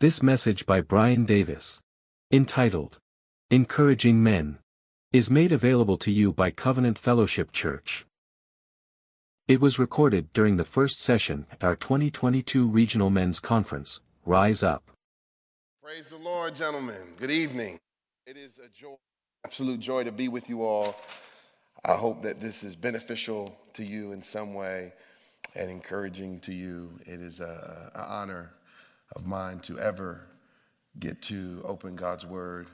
This message by Brian Davis, entitled Encouraging Men, is made available to you by Covenant Fellowship Church. It was recorded during the first session at our 2022 Regional Men's Conference, Rise Up. Praise the Lord, gentlemen. Good evening. It is a joy, absolute joy to be with you all. I hope that this is beneficial to you in some way and encouraging to you. It is an honor of mine to ever get to open God's Word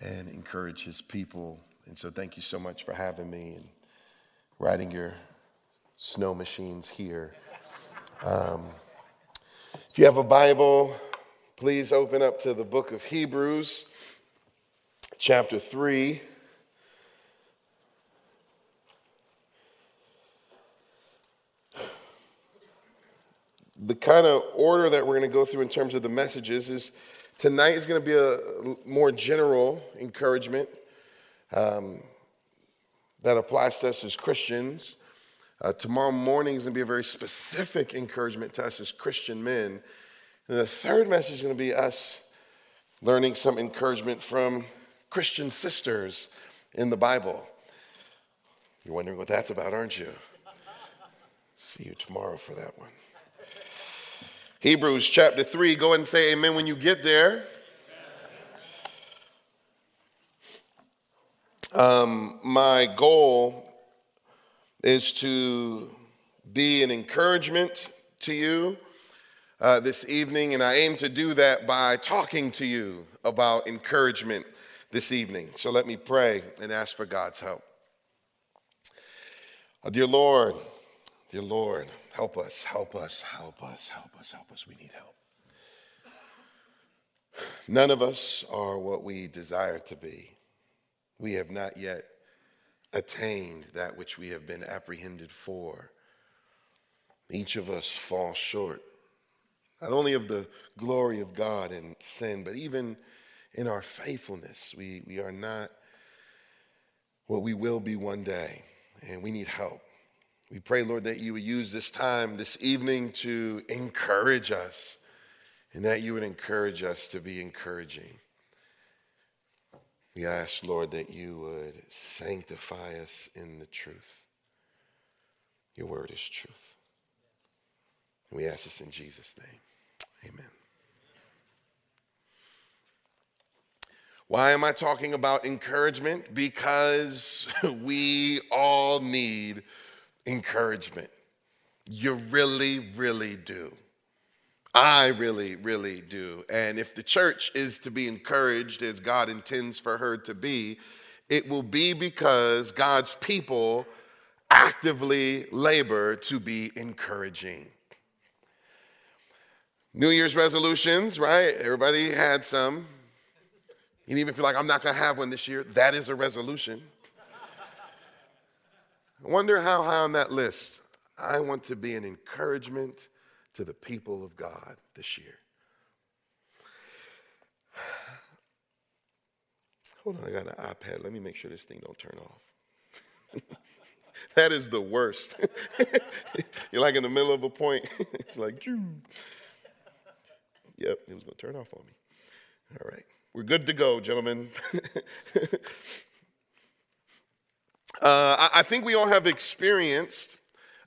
and encourage His people. And so, thank you so much for having me and riding your snow machines here. Um, if you have a Bible, please open up to the book of Hebrews, chapter 3. The kind of order that we're going to go through in terms of the messages is tonight is going to be a more general encouragement um, that applies to us as Christians. Uh, tomorrow morning is going to be a very specific encouragement to us as Christian men. And the third message is going to be us learning some encouragement from Christian sisters in the Bible. You're wondering what that's about, aren't you? See you tomorrow for that one. Hebrews chapter 3. Go and say amen when you get there. Um, my goal is to be an encouragement to you uh, this evening, and I aim to do that by talking to you about encouragement this evening. So let me pray and ask for God's help. Oh, dear Lord, dear Lord, Help us, help us, help us, help us, help us. We need help. None of us are what we desire to be. We have not yet attained that which we have been apprehended for. Each of us fall short, not only of the glory of God in sin, but even in our faithfulness. We, we are not what we will be one day, and we need help. We pray, Lord, that you would use this time this evening to encourage us and that you would encourage us to be encouraging. We ask, Lord, that you would sanctify us in the truth. Your word is truth. And we ask this in Jesus' name. Amen. Why am I talking about encouragement? Because we all need encouragement. You really, really do. I really, really do. And if the church is to be encouraged as God intends for her to be, it will be because God's people actively labor to be encouraging. New Year's resolutions, right? Everybody had some. You even feel like I'm not going to have one this year. That is a resolution. I wonder how high on that list. I want to be an encouragement to the people of God this year. Hold on, I got an iPad. Let me make sure this thing don't turn off. that is the worst. You're like in the middle of a point. it's like, Choo. yep, it was going to turn off on me. All right, we're good to go, gentlemen. Uh, I think we all have experienced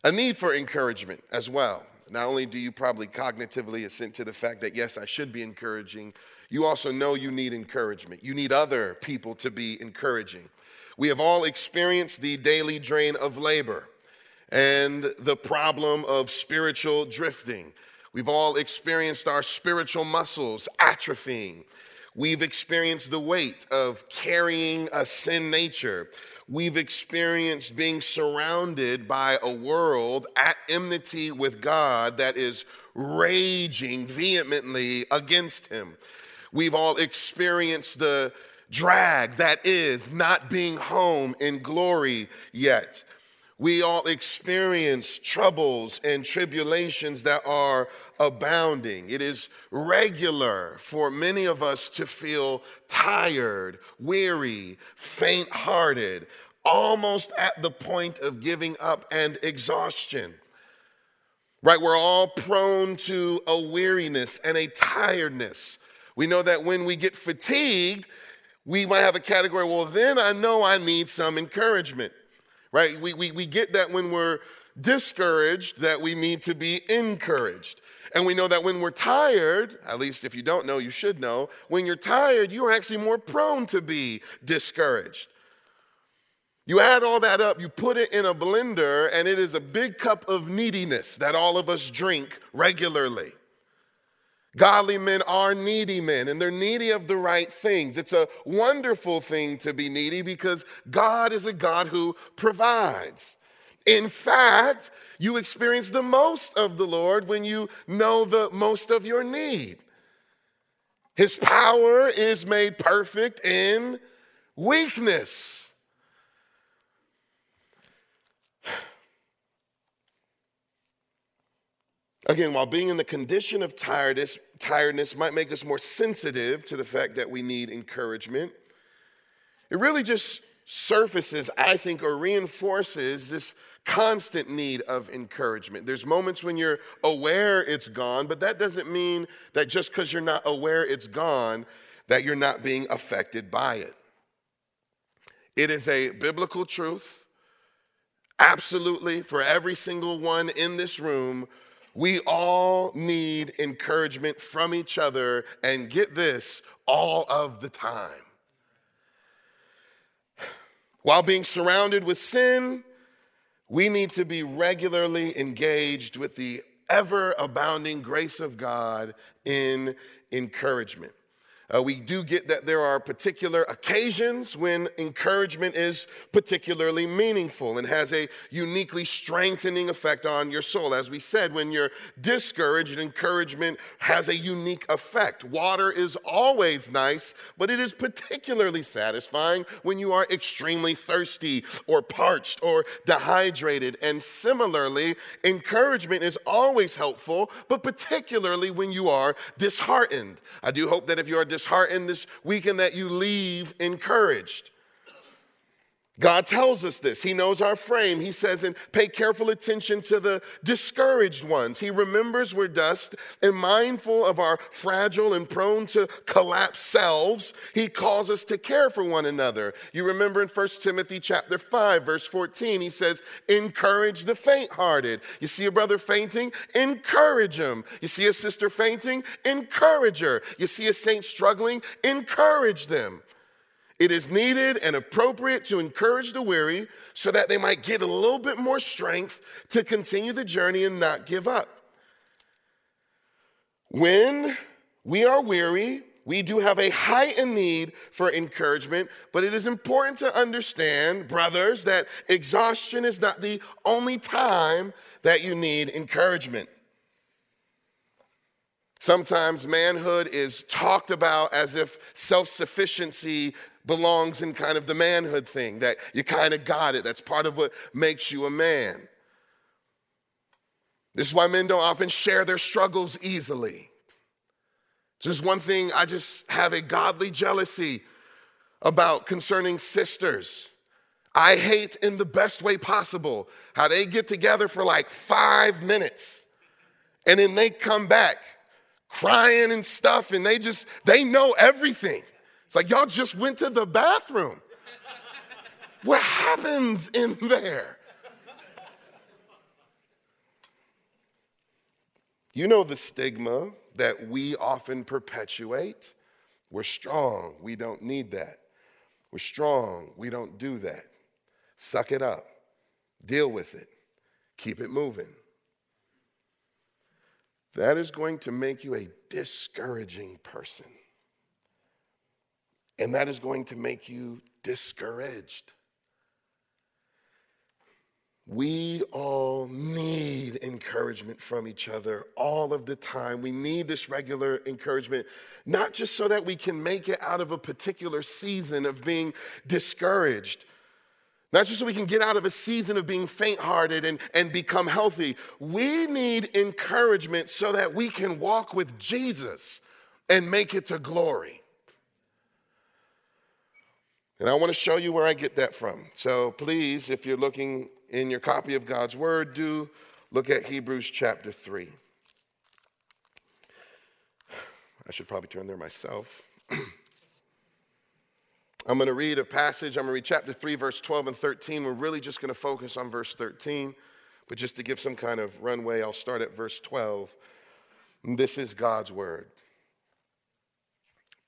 a need for encouragement as well. Not only do you probably cognitively assent to the fact that, yes, I should be encouraging, you also know you need encouragement. You need other people to be encouraging. We have all experienced the daily drain of labor and the problem of spiritual drifting. We've all experienced our spiritual muscles atrophying. We've experienced the weight of carrying a sin nature we've experienced being surrounded by a world at enmity with God that is raging vehemently against him. We've all experienced the drag that is not being home in glory yet. We all experience troubles and tribulations that are abounding. It is regular for many of us to feel tired, weary, faint hearted, almost at the point of giving up and exhaustion. right? We're all prone to a weariness and a tiredness. We know that when we get fatigued, we might have a category, well, then I know I need some encouragement, right? We, we, we get that when we're discouraged, that we need to be encouraged. And we know that when we're tired, at least if you don't know, you should know, when you're tired, you're actually more prone to be discouraged. You add all that up, you put it in a blender, and it is a big cup of neediness that all of us drink regularly. Godly men are needy men, and they're needy of the right things. It's a wonderful thing to be needy because God is a God who provides. In fact, you experience the most of the Lord when you know the most of your need. His power is made perfect in weakness. Again, while being in the condition of tiredness, tiredness might make us more sensitive to the fact that we need encouragement, it really just surfaces, I think, or reinforces this constant need of encouragement. There's moments when you're aware it's gone, but that doesn't mean that just because you're not aware it's gone, that you're not being affected by it. It is a biblical truth, absolutely, for every single one in this room we all need encouragement from each other, and get this, all of the time. While being surrounded with sin, we need to be regularly engaged with the ever abounding grace of God in encouragement. Uh, we do get that there are particular occasions when encouragement is particularly meaningful and has a uniquely strengthening effect on your soul. As we said, when you're discouraged, encouragement has a unique effect. Water is always nice, but it is particularly satisfying when you are extremely thirsty or parched or dehydrated. And similarly, encouragement is always helpful, but particularly when you are disheartened. I do hope that if you are disheartened this weekend that you leave encouraged. God tells us this. He knows our frame. He says, and pay careful attention to the discouraged ones. He remembers we're dust and mindful of our fragile and prone to collapse selves. He calls us to care for one another. You remember in 1 Timothy chapter 5, verse 14, he says, encourage the faint hearted. You see a brother fainting? Encourage him. You see a sister fainting? Encourage her. You see a saint struggling? Encourage them. It is needed and appropriate to encourage the weary so that they might get a little bit more strength to continue the journey and not give up. When we are weary, we do have a heightened need for encouragement, but it is important to understand, brothers, that exhaustion is not the only time that you need encouragement. Sometimes manhood is talked about as if self sufficiency belongs in kind of the manhood thing, that you kind of got it. That's part of what makes you a man. This is why men don't often share their struggles easily. Just one thing I just have a godly jealousy about concerning sisters. I hate in the best way possible how they get together for like five minutes and then they come back crying and stuff and they just, they know everything. It's like y'all just went to the bathroom. what happens in there? You know the stigma that we often perpetuate. We're strong. We don't need that. We're strong. We don't do that. Suck it up. Deal with it. Keep it moving. That is going to make you a discouraging person. And that is going to make you discouraged. We all need encouragement from each other all of the time. We need this regular encouragement, not just so that we can make it out of a particular season of being discouraged, not just so we can get out of a season of being faint hearted and, and become healthy. We need encouragement so that we can walk with Jesus and make it to glory. And I want to show you where I get that from. So please, if you're looking in your copy of God's Word, do look at Hebrews chapter 3. I should probably turn there myself. I'm going to read a passage. I'm going to read chapter 3, verse 12 and 13. We're really just going to focus on verse 13. But just to give some kind of runway, I'll start at verse 12. This is God's word.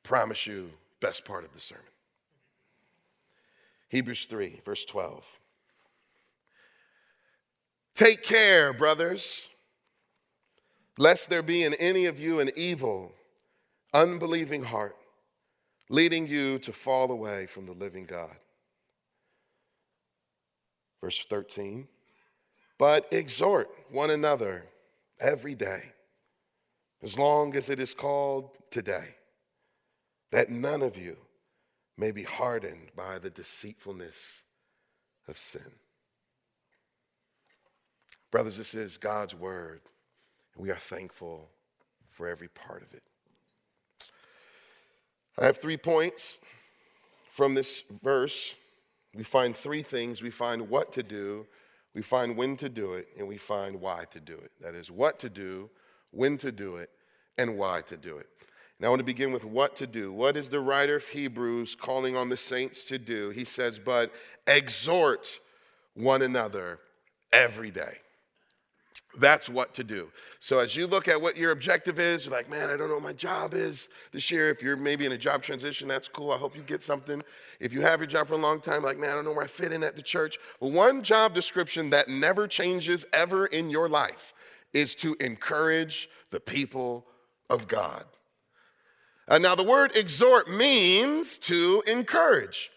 Promise you, best part of the sermon. Hebrews 3, verse 12. Take care, brothers, lest there be in any of you an evil, unbelieving heart leading you to fall away from the living God. Verse 13, but exhort one another every day, as long as it is called today, that none of you may be hardened by the deceitfulness of sin. Brothers, this is God's word, and we are thankful for every part of it. I have three points from this verse. We find three things. We find what to do, we find when to do it, and we find why to do it. That is, what to do, when to do it, and why to do it. Now, I want to begin with what to do. What is the writer of Hebrews calling on the saints to do? He says, But exhort one another every day. That's what to do. So as you look at what your objective is, you're like, man, I don't know what my job is this year. If you're maybe in a job transition, that's cool. I hope you get something. If you have your job for a long time, like, man, I don't know where I fit in at the church. Well, one job description that never changes ever in your life is to encourage the people of God. Uh, now, the word exhort means to encourage.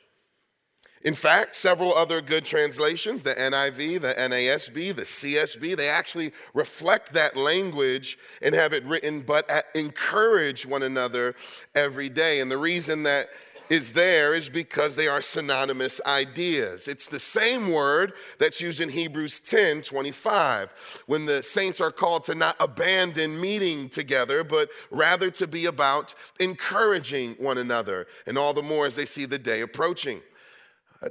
In fact, several other good translations, the NIV, the NASB, the CSB, they actually reflect that language and have it written, but encourage one another every day. And the reason that is there is because they are synonymous ideas. It's the same word that's used in Hebrews 10 25, when the saints are called to not abandon meeting together, but rather to be about encouraging one another, and all the more as they see the day approaching.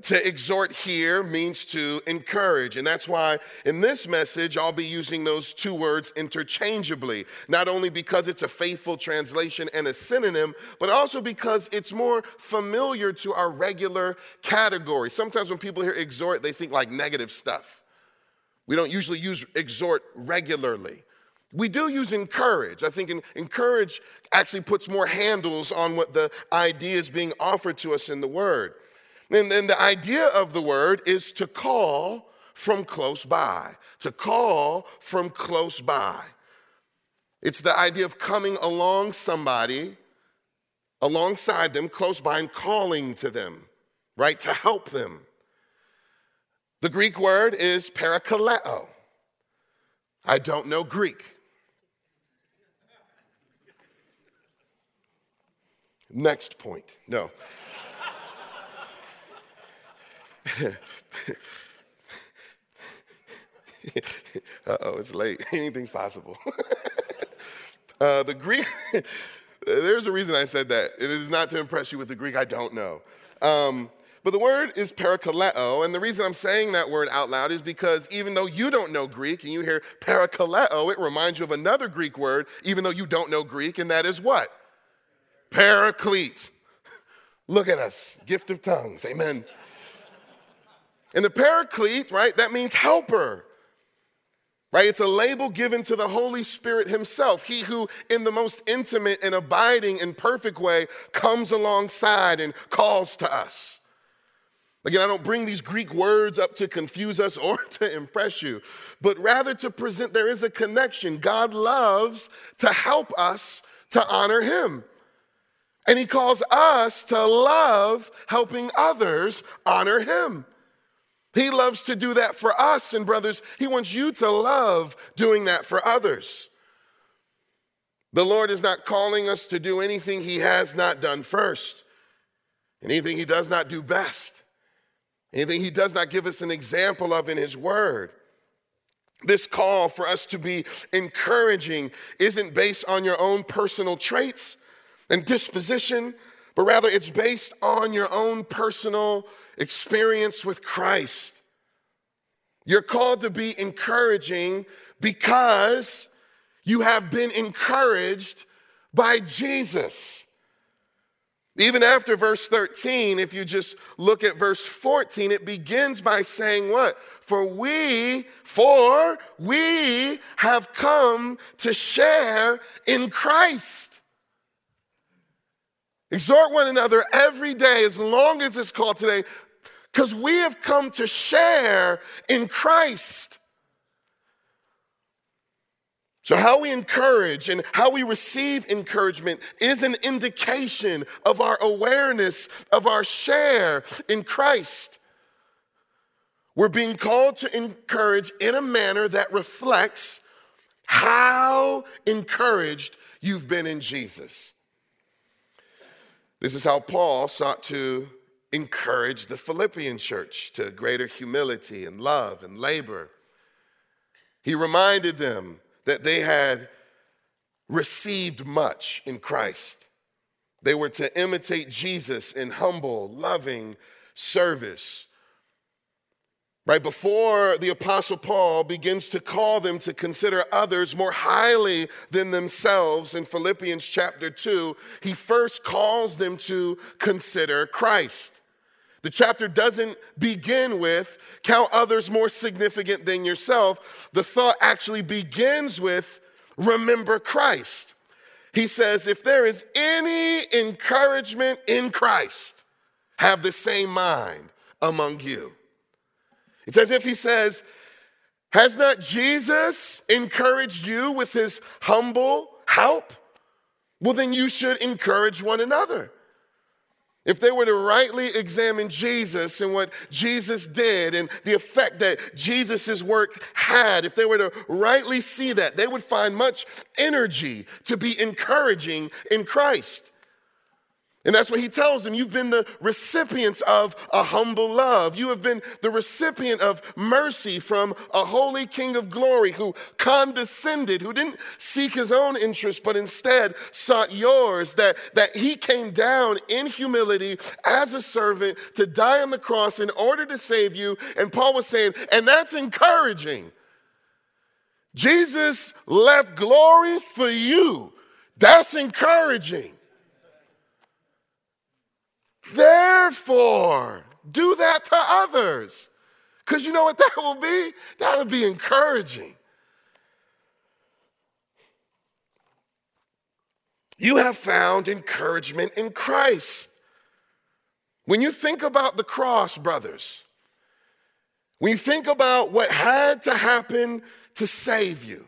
To exhort here means to encourage. And that's why in this message, I'll be using those two words interchangeably, not only because it's a faithful translation and a synonym, but also because it's more familiar to our regular category. Sometimes when people hear exhort, they think like negative stuff. We don't usually use exhort regularly. We do use encourage. I think encourage actually puts more handles on what the idea is being offered to us in the word. And then the idea of the word is to call from close by, to call from close by. It's the idea of coming along somebody, alongside them, close by, and calling to them, right? To help them. The Greek word is parakaleo. I don't know Greek. Next point. No. oh, it's late. Anything's possible. uh, the Greek, there's a reason I said that. It is not to impress you with the Greek I don't know. Um, but the word is parakaleo, and the reason I'm saying that word out loud is because even though you don't know Greek and you hear parakaleo, it reminds you of another Greek word, even though you don't know Greek, and that is what? Paraclete. Look at us, gift of tongues, amen. And the paraclete, right, that means helper. Right? It's a label given to the Holy Spirit Himself. He who, in the most intimate and abiding and perfect way, comes alongside and calls to us. Again, I don't bring these Greek words up to confuse us or to impress you, but rather to present there is a connection. God loves to help us to honor Him. And He calls us to love helping others honor Him. He loves to do that for us. And, brothers, He wants you to love doing that for others. The Lord is not calling us to do anything He has not done first, anything He does not do best, anything He does not give us an example of in His Word. This call for us to be encouraging isn't based on your own personal traits and disposition, but rather it's based on your own personal experience with Christ. You're called to be encouraging because you have been encouraged by Jesus. Even after verse 13, if you just look at verse 14, it begins by saying what? For we, for we have come to share in Christ. Exhort one another every day, as long as it's called today, because we have come to share in Christ. So, how we encourage and how we receive encouragement is an indication of our awareness of our share in Christ. We're being called to encourage in a manner that reflects how encouraged you've been in Jesus. This is how Paul sought to encourage the Philippian church to greater humility and love and labor. He reminded them that they had received much in Christ. They were to imitate Jesus in humble, loving service. Right before the Apostle Paul begins to call them to consider others more highly than themselves in Philippians chapter 2, he first calls them to consider Christ. The chapter doesn't begin with count others more significant than yourself. The thought actually begins with remember Christ. He says, if there is any encouragement in Christ, have the same mind among you. It's as if he says, Has not Jesus encouraged you with his humble help? Well, then you should encourage one another. If they were to rightly examine Jesus and what Jesus did and the effect that Jesus' work had, if they were to rightly see that, they would find much energy to be encouraging in Christ. And that's what he tells them. You've been the recipients of a humble love. You have been the recipient of mercy from a holy king of glory who condescended, who didn't seek his own interest, but instead sought yours. That, that he came down in humility as a servant to die on the cross in order to save you. And Paul was saying, and that's encouraging. Jesus left glory for you. That's encouraging. Therefore, do that to others. Because you know what that will be? That'll be encouraging. You have found encouragement in Christ. When you think about the cross, brothers, when you think about what had to happen to save you,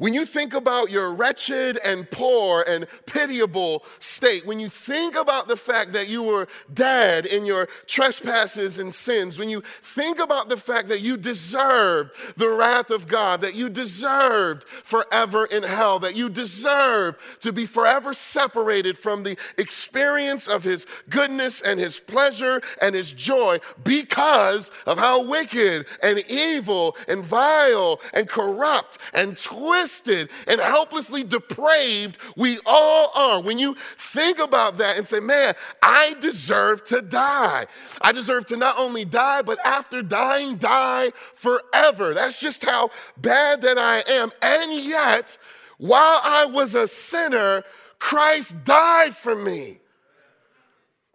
when you think about your wretched and poor and pitiable state, when you think about the fact that you were dead in your trespasses and sins, when you think about the fact that you deserved the wrath of God, that you deserved forever in hell, that you deserve to be forever separated from the experience of His goodness and His pleasure and His joy because of how wicked and evil and vile and corrupt and twisted twisted and helplessly depraved we all are. When you think about that and say, man, I deserve to die. I deserve to not only die, but after dying, die forever. That's just how bad that I am. And yet, while I was a sinner, Christ died for me.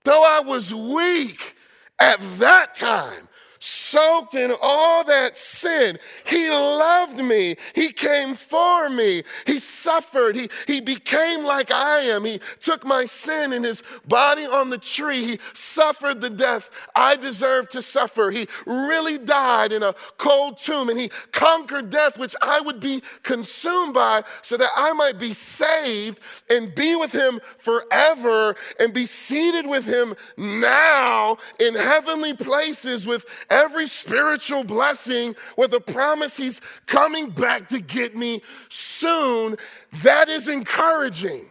Though I was weak at that time, soaked in all that sin. He loved me. He came for me. He suffered. He, he became like I am. He took my sin in his body on the tree. He suffered the death I deserved to suffer. He really died in a cold tomb and he conquered death, which I would be consumed by, so that I might be saved and be with him forever and be seated with him now in heavenly places with every spiritual blessing with a promise he's coming back to get me soon, that is encouraging.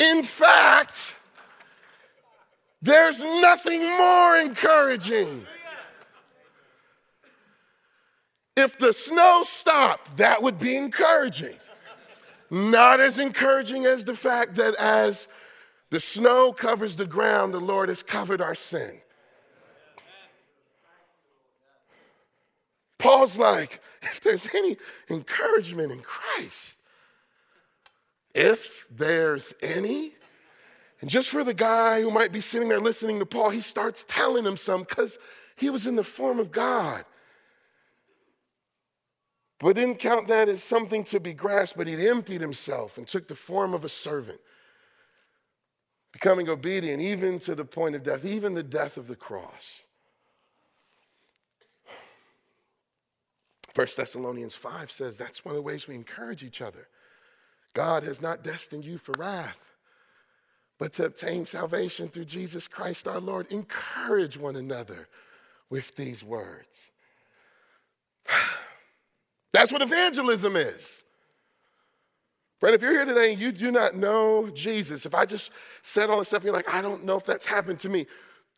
In fact, there's nothing more encouraging. If the snow stopped, that would be encouraging. Not as encouraging as the fact that as the snow covers the ground, the Lord has covered our sin. Paul's like, if there's any encouragement in Christ, if there's any, and just for the guy who might be sitting there listening to Paul, he starts telling him some because he was in the form of God. But didn't count that as something to be grasped, but he emptied himself and took the form of a servant, becoming obedient even to the point of death, even the death of the cross. 1 Thessalonians 5 says that's one of the ways we encourage each other. God has not destined you for wrath, but to obtain salvation through Jesus Christ our Lord. Encourage one another with these words. That's what evangelism is. Friend, if you're here today and you do not know Jesus, if I just said all this stuff, and you're like, I don't know if that's happened to me.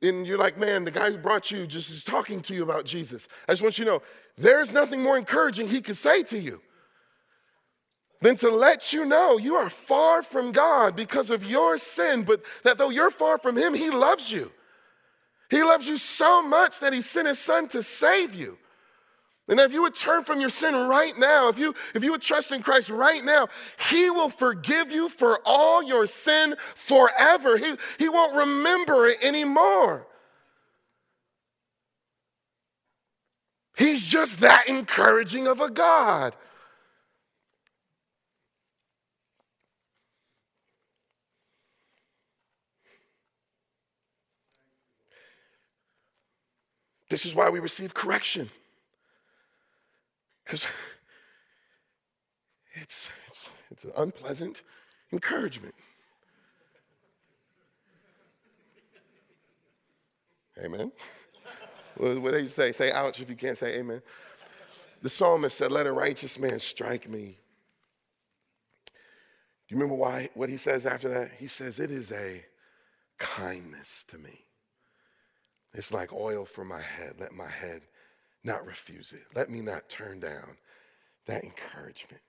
And you're like, man, the guy who brought you just is talking to you about Jesus. I just want you to know there's nothing more encouraging he could say to you than to let you know you are far from God because of your sin, but that though you're far from him, he loves you. He loves you so much that he sent his son to save you. And if you would turn from your sin right now, if you, if you would trust in Christ right now, He will forgive you for all your sin forever. He, he won't remember it anymore. He's just that encouraging of a God. This is why we receive correction. Because it's, it's, it's an unpleasant encouragement. Amen. what do you say? Say ouch if you can't say amen. The psalmist said, Let a righteous man strike me. Do you remember why what he says after that? He says, It is a kindness to me. It's like oil for my head. Let my head not refuse it. Let me not turn down that encouragement.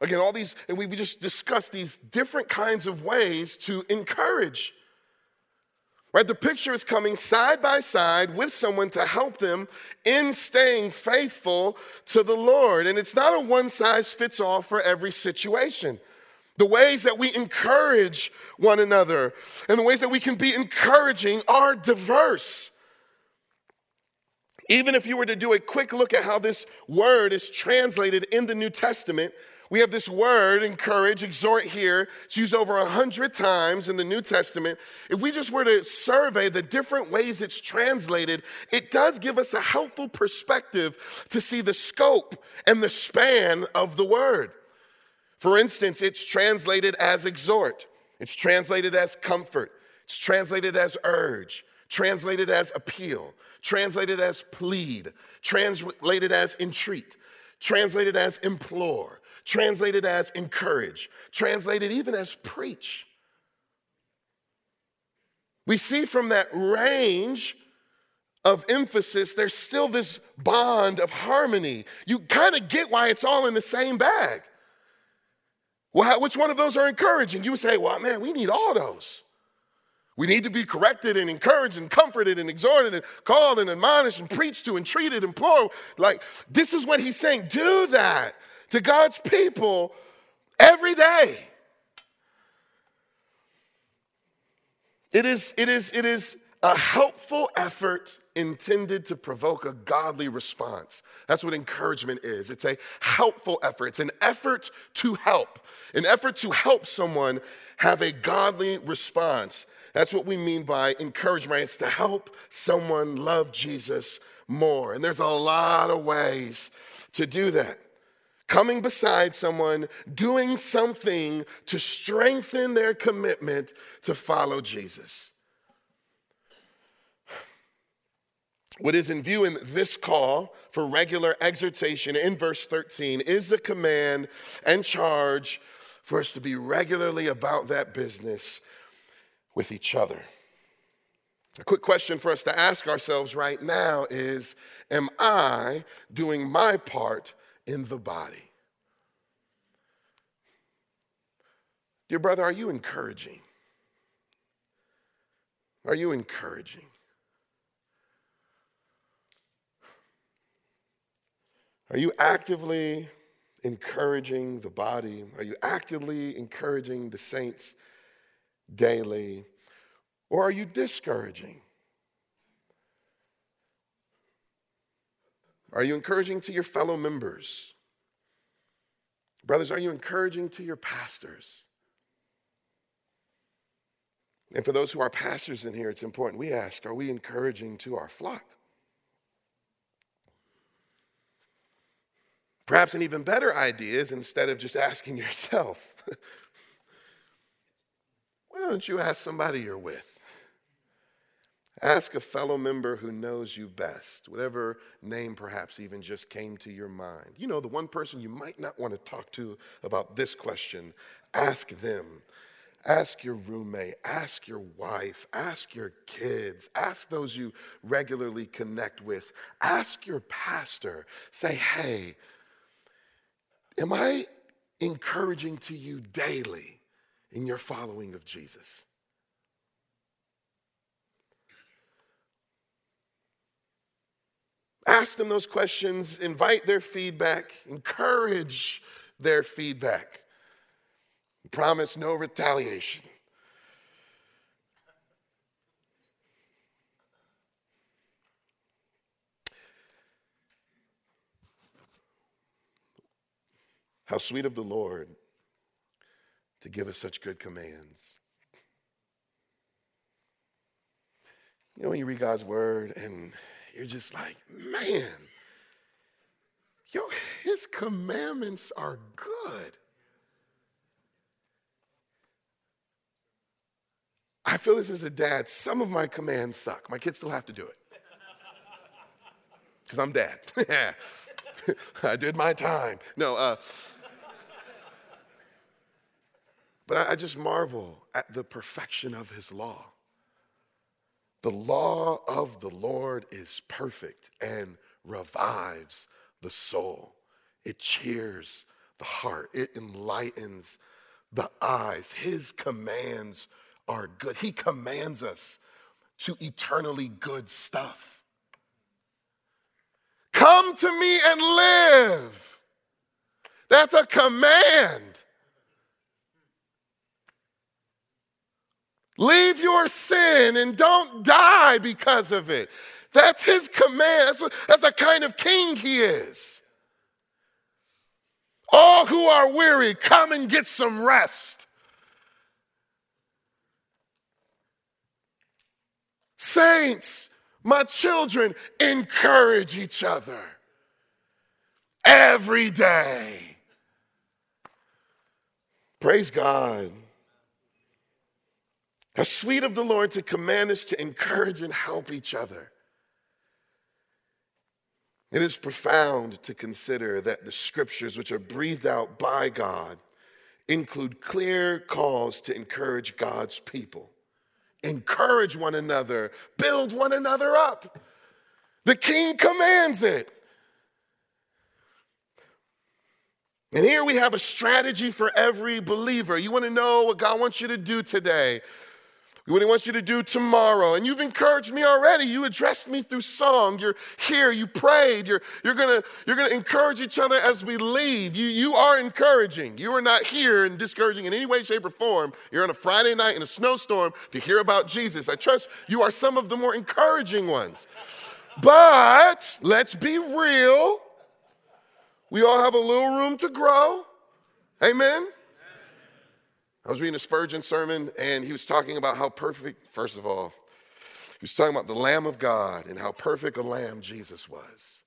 Again, all these, and we've just discussed these different kinds of ways to encourage. Right? The picture is coming side by side with someone to help them in staying faithful to the Lord. And it's not a one size fits all for every situation. The ways that we encourage one another and the ways that we can be encouraging are diverse. Even if you were to do a quick look at how this word is translated in the New Testament, we have this word, encourage, exhort here. It's used over a hundred times in the New Testament. If we just were to survey the different ways it's translated, it does give us a helpful perspective to see the scope and the span of the word. For instance, it's translated as exhort, it's translated as comfort, it's translated as urge, translated as appeal, translated as plead, translated as entreat, translated as implore, translated as encourage, translated even as preach. We see from that range of emphasis, there's still this bond of harmony. You kind of get why it's all in the same bag. Well, which one of those are encouraging? You would say, well, man, we need all those. We need to be corrected and encouraged and comforted and exhorted and called and admonished and preached to and treated and implored. Like, this is what he's saying. Do that to God's people every day. It is, it is, it is a helpful effort intended to provoke a godly response. That's what encouragement is. It's a helpful effort, it's an effort to help, an effort to help someone have a godly response. That's what we mean by encouragement. It's to help someone love Jesus more. And there's a lot of ways to do that. Coming beside someone, doing something to strengthen their commitment to follow Jesus. What is in view in this call for regular exhortation in verse 13 is the command and charge for us to be regularly about that business with each other. A quick question for us to ask ourselves right now is Am I doing my part in the body? Dear brother, are you encouraging? Are you encouraging? Are you actively encouraging the body? Are you actively encouraging the saints daily? Or are you discouraging? Are you encouraging to your fellow members? Brothers, are you encouraging to your pastors? And for those who are pastors in here, it's important we ask are we encouraging to our flock? Perhaps an even better idea is instead of just asking yourself, why don't you ask somebody you're with? Ask a fellow member who knows you best, whatever name perhaps even just came to your mind. You know, the one person you might not want to talk to about this question, ask them. Ask your roommate, ask your wife, ask your kids, ask those you regularly connect with, ask your pastor. Say, hey, am I encouraging to you daily in your following of Jesus? Ask them those questions, invite their feedback, encourage their feedback. Promise no retaliation. How sweet of the Lord to give us such good commands. You know, when you read God's word and you're just like, man, yo, his commandments are good. I feel this as a dad. Some of my commands suck. My kids still have to do it. Because I'm dad. I did my time. No, uh, but I, just marvel at the perfection of his law. The law of the Lord is perfect and revives the soul. It cheers the heart, it enlightens the eyes. His commands are good. He commands us to eternally good stuff. Come to me and live. That's a command. Leave your sin and don't die because of it. That's his command. That's, that's the kind of king he is. All who are weary, come and get some rest. Saints, my children, encourage each other every day. Praise God. How sweet of the Lord to command us to encourage and help each other. It is profound to consider that the scriptures, which are breathed out by God, include clear calls to encourage God's people. Encourage one another, build one another up. The king commands it. And here we have a strategy for every believer. You want to know what God wants you to do today? What he wants you to do tomorrow. And you've encouraged me already. You addressed me through song. You're here. You prayed. You're, you're going you're gonna encourage each other as we leave. You, you are encouraging. You are not here and discouraging in any way, shape, or form. You're on a Friday night in a snowstorm to hear about Jesus. I trust you are some of the more encouraging ones. But let's be real. We all have a little room to grow. Amen. I was reading a Spurgeon sermon, and he was talking about how perfect, first of all, he was talking about the Lamb of God and how perfect a lamb Jesus was.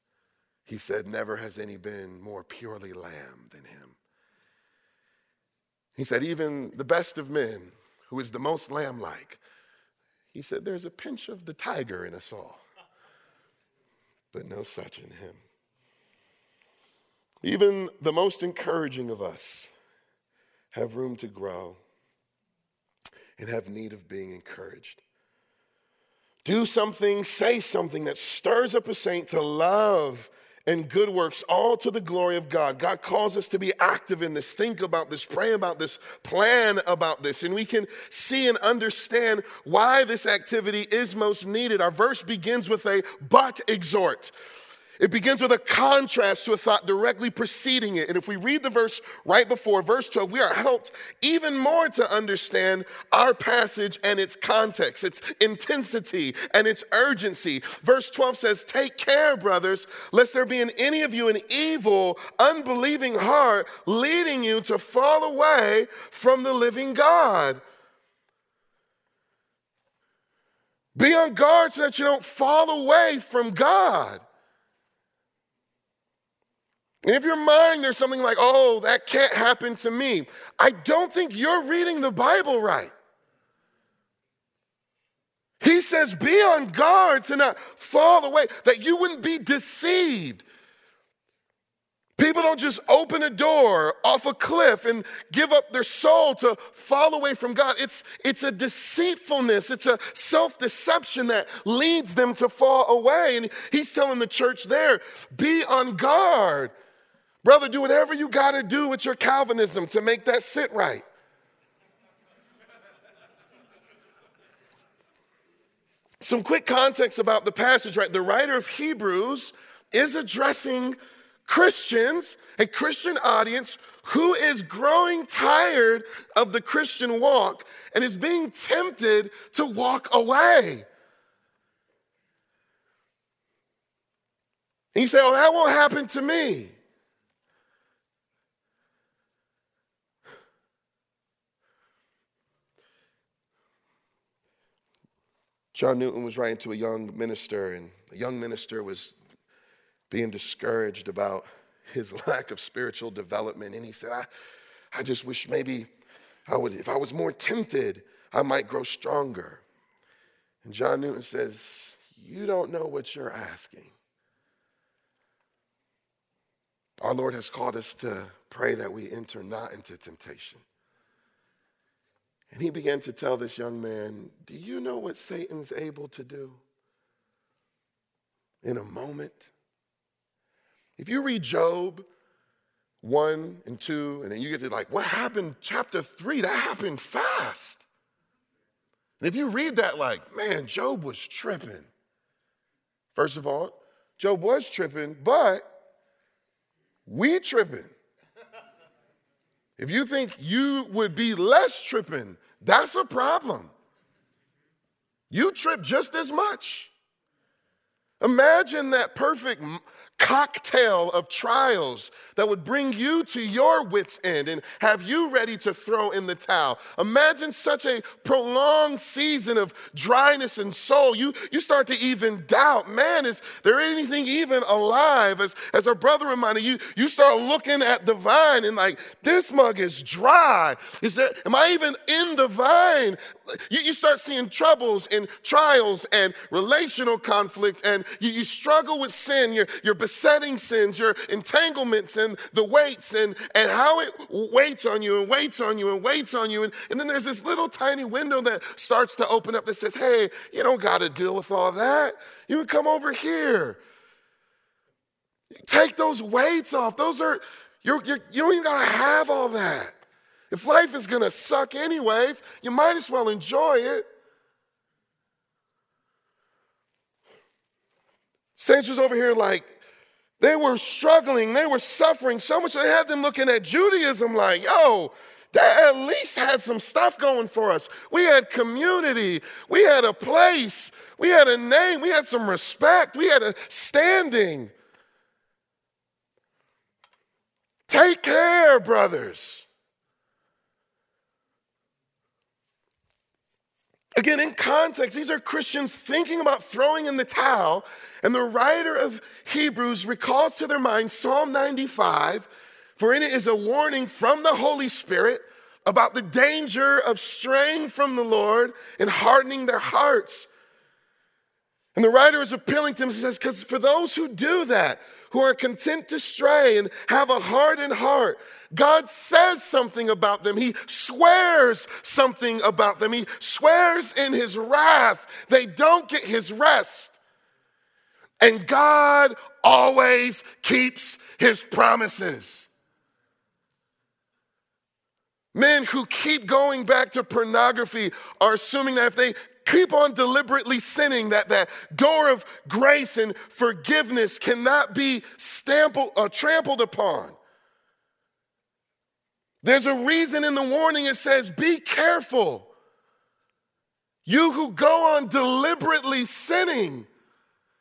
He said, Never has any been more purely lamb than him. He said, Even the best of men, who is the most lamb like, he said, There's a pinch of the tiger in us all, but no such in him. Even the most encouraging of us have room to grow, and have need of being encouraged. Do something, say something that stirs up a saint to love and good works, all to the glory of God. God calls us to be active in this, think about this, pray about this, plan about this, and we can see and understand why this activity is most needed. Our verse begins with a but exhort. It begins with a contrast to a thought directly preceding it. And if we read the verse right before, verse 12, we are helped even more to understand our passage and its context, its intensity and its urgency. Verse 12 says, Take care, brothers, lest there be in any of you an evil, unbelieving heart leading you to fall away from the living God. Be on guard so that you don't fall away from God. And if your mind there's something like, oh, that can't happen to me, I don't think you're reading the Bible right. He says, be on guard to not fall away, that you wouldn't be deceived. People don't just open a door off a cliff and give up their soul to fall away from God. It's, it's a deceitfulness, it's a self deception that leads them to fall away. And he's telling the church there be on guard. Brother, do whatever you got to do with your Calvinism to make that sit right. Some quick context about the passage, right? The writer of Hebrews is addressing Christians, a Christian audience who is growing tired of the Christian walk and is being tempted to walk away. And you say, Oh, that won't happen to me. John Newton was writing to a young minister, and a young minister was being discouraged about his lack of spiritual development. And he said, I, I just wish maybe I would, if I was more tempted, I might grow stronger. And John Newton says, You don't know what you're asking. Our Lord has called us to pray that we enter not into temptation. And he began to tell this young man, Do you know what Satan's able to do in a moment? If you read Job 1 and 2, and then you get to like, what happened chapter 3? That happened fast. And if you read that, like, man, Job was tripping. First of all, Job was tripping, but we tripping. If you think you would be less tripping, that's a problem. You trip just as much. Imagine that perfect cocktail of trials that would bring you to your wits' end and have you ready to throw in the towel. Imagine such a prolonged season of dryness and soul. You, you start to even doubt, man, is there anything even alive? As, as our brother reminded you, you start looking at the vine and like, this mug is dry. Is there, am I even in the vine? You, you start seeing troubles and trials and relational conflict, and you, you struggle with sin. You're, you're besetting sins, your entanglements, and the weights, and, and how it waits on you and waits on you and waits on you. And, and then there's this little tiny window that starts to open up that says, hey, you don't got to deal with all that. You can come over here. Take those weights off. Those are, you're, you're, you don't even got to have all that. If life is going to suck anyways, you might as well enjoy it. Saints was over here like, they were struggling, they were suffering so much, they had them looking at Judaism like, yo, that at least had some stuff going for us. We had community, we had a place, we had a name, we had some respect, we had a standing. Take care, brothers. Again, in context, these are Christians thinking about throwing in the towel, and the writer of Hebrews recalls to their mind Psalm 95, for in it is a warning from the Holy Spirit about the danger of straying from the Lord and hardening their hearts. And the writer is appealing to them, he says, because for those who do that, who are content to stray and have a hardened heart. God says something about them. He swears something about them. He swears in his wrath. They don't get his rest. And God always keeps his promises. Men who keep going back to pornography are assuming that if they keep on deliberately sinning, that that door of grace and forgiveness cannot be stampled or uh, trampled upon. There's a reason in the warning it says, be careful. You who go on deliberately sinning,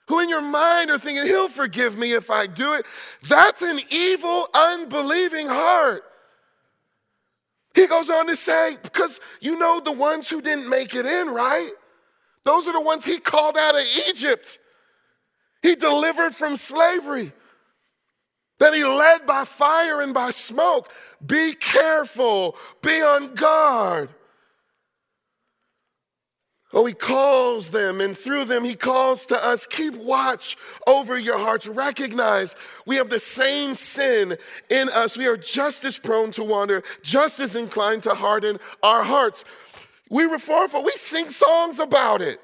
who in your mind are thinking, He'll forgive me if I do it, that's an evil, unbelieving heart. He goes on to say, because you know the ones who didn't make it in, right? Those are the ones he called out of Egypt. He delivered from slavery. Then he led by fire and by smoke. Be careful, be on guard. Oh, he calls them, and through them, he calls to us keep watch over your hearts. Recognize we have the same sin in us. We are just as prone to wander, just as inclined to harden our hearts. We reform for, we sing songs about it.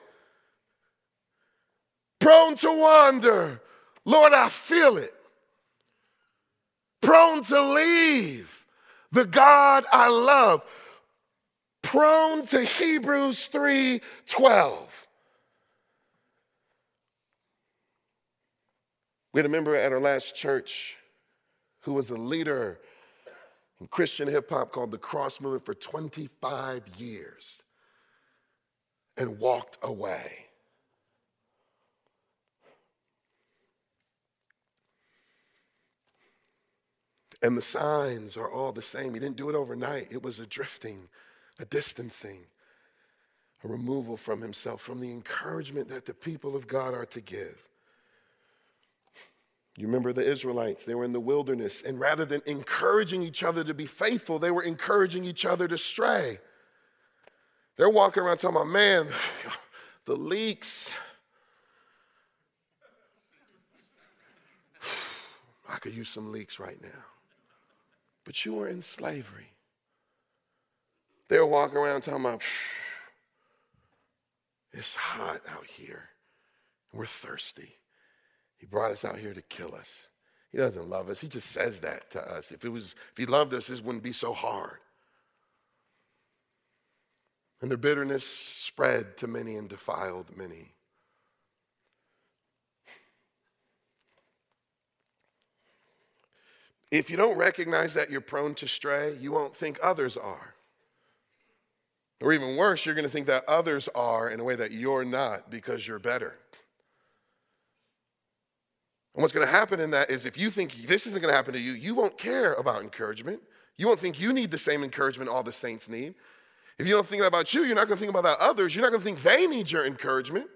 Prone to wander. Lord, I feel it. Prone to leave the God I love prone to Hebrews 3:12. We had a member at our last church who was a leader in Christian hip hop called the Cross Movement for 25 years and walked away. And the signs are all the same. He didn't do it overnight, it was a drifting a distancing, a removal from himself, from the encouragement that the people of God are to give. You remember the Israelites, they were in the wilderness, and rather than encouraging each other to be faithful, they were encouraging each other to stray. They're walking around talking about, man, the leeks. I could use some leeks right now. But you were in slavery. They were walking around talking about, it's hot out here. We're thirsty. He brought us out here to kill us. He doesn't love us. He just says that to us. If it was, if he loved us, this wouldn't be so hard. And their bitterness spread to many and defiled many. If you don't recognize that you're prone to stray, you won't think others are. Or even worse, you're going to think that others are in a way that you're not because you're better. And what's going to happen in that is if you think this isn't going to happen to you, you won't care about encouragement. You won't think you need the same encouragement all the saints need. If you don't think about you, you're not going to think about that others. You're not going to think they need your encouragement.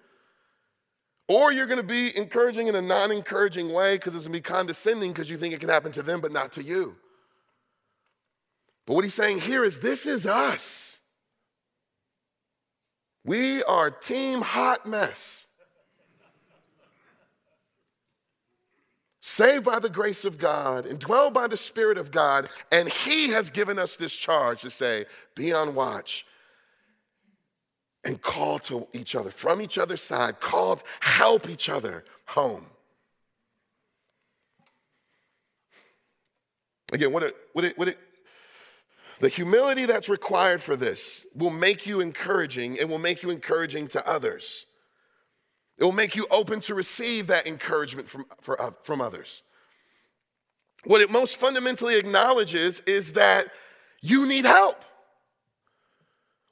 Or you're going to be encouraging in a non encouraging way because it's going to be condescending because you think it can happen to them but not to you. But what he's saying here is this is us. We are team hot mess. Saved by the grace of God and dwell by the Spirit of God, and He has given us this charge to say, be on watch and call to each other from each other's side, called help each other home. Again, what it, what it, what it the humility that's required for this will make you encouraging and will make you encouraging to others. It will make you open to receive that encouragement from, for, uh, from others. What it most fundamentally acknowledges is that you need help.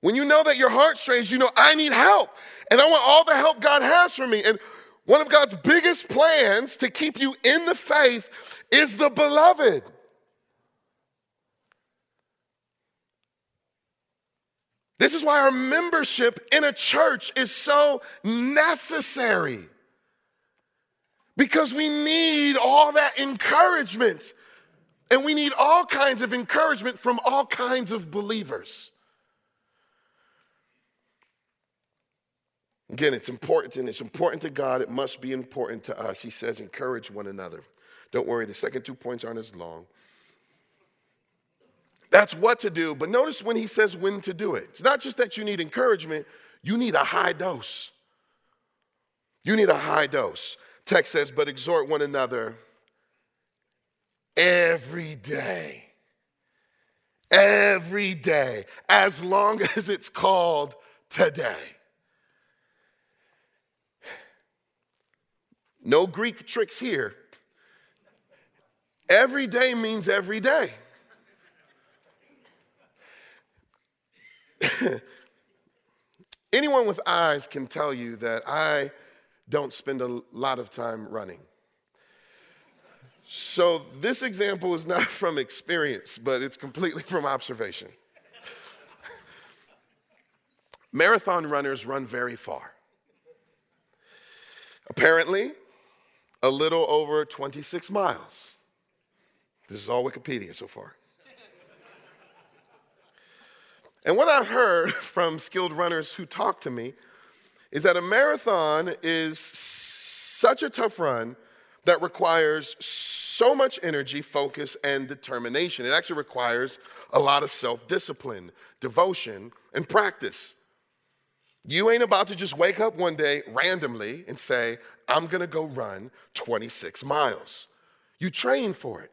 When you know that your heart strains, you know, I need help. And I want all the help God has for me. And one of God's biggest plans to keep you in the faith is the beloved. This is why our membership in a church is so necessary. Because we need all that encouragement. And we need all kinds of encouragement from all kinds of believers. Again, it's important and it's important to God. It must be important to us. He says, encourage one another. Don't worry, the second two points aren't as long. That's what to do. But notice when he says when to do it. It's not just that you need encouragement, you need a high dose. You need a high dose. Text says, but exhort one another every day. Every day, as long as it's called today. No Greek tricks here. Every day means every day. Anyone with eyes can tell you that I don't spend a lot of time running. So, this example is not from experience, but it's completely from observation. Marathon runners run very far. Apparently, a little over 26 miles. This is all Wikipedia so far. And what I've heard from skilled runners who talk to me is that a marathon is such a tough run that requires so much energy, focus, and determination. It actually requires a lot of self discipline, devotion, and practice. You ain't about to just wake up one day randomly and say, I'm gonna go run 26 miles. You train for it.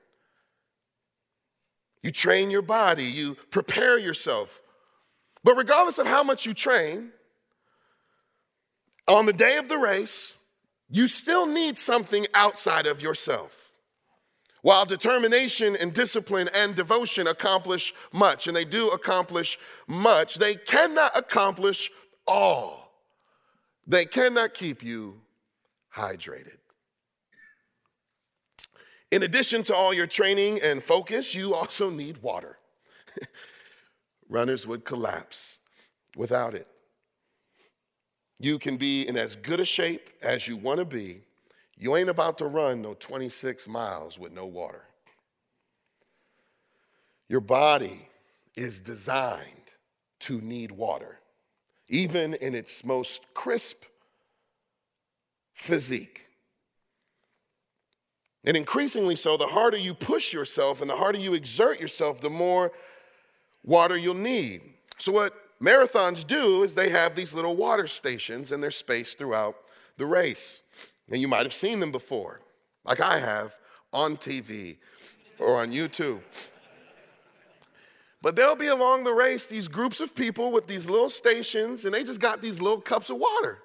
You train your body, you prepare yourself. But regardless of how much you train, on the day of the race, you still need something outside of yourself. While determination and discipline and devotion accomplish much, and they do accomplish much, they cannot accomplish all. They cannot keep you hydrated. In addition to all your training and focus, you also need water. Runners would collapse without it. You can be in as good a shape as you want to be. You ain't about to run no 26 miles with no water. Your body is designed to need water, even in its most crisp physique. And increasingly so, the harder you push yourself and the harder you exert yourself, the more water you'll need. So, what marathons do is they have these little water stations and they're spaced throughout the race. And you might have seen them before, like I have on TV or on YouTube. But there'll be along the race these groups of people with these little stations, and they just got these little cups of water.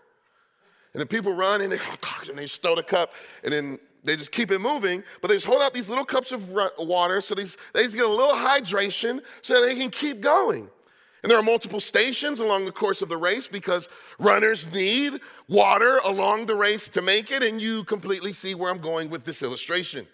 And the people run and they, and they stow the cup, and then they just keep it moving, but they just hold out these little cups of water so these, they just get a little hydration so that they can keep going. And there are multiple stations along the course of the race because runners need water along the race to make it, and you completely see where I'm going with this illustration.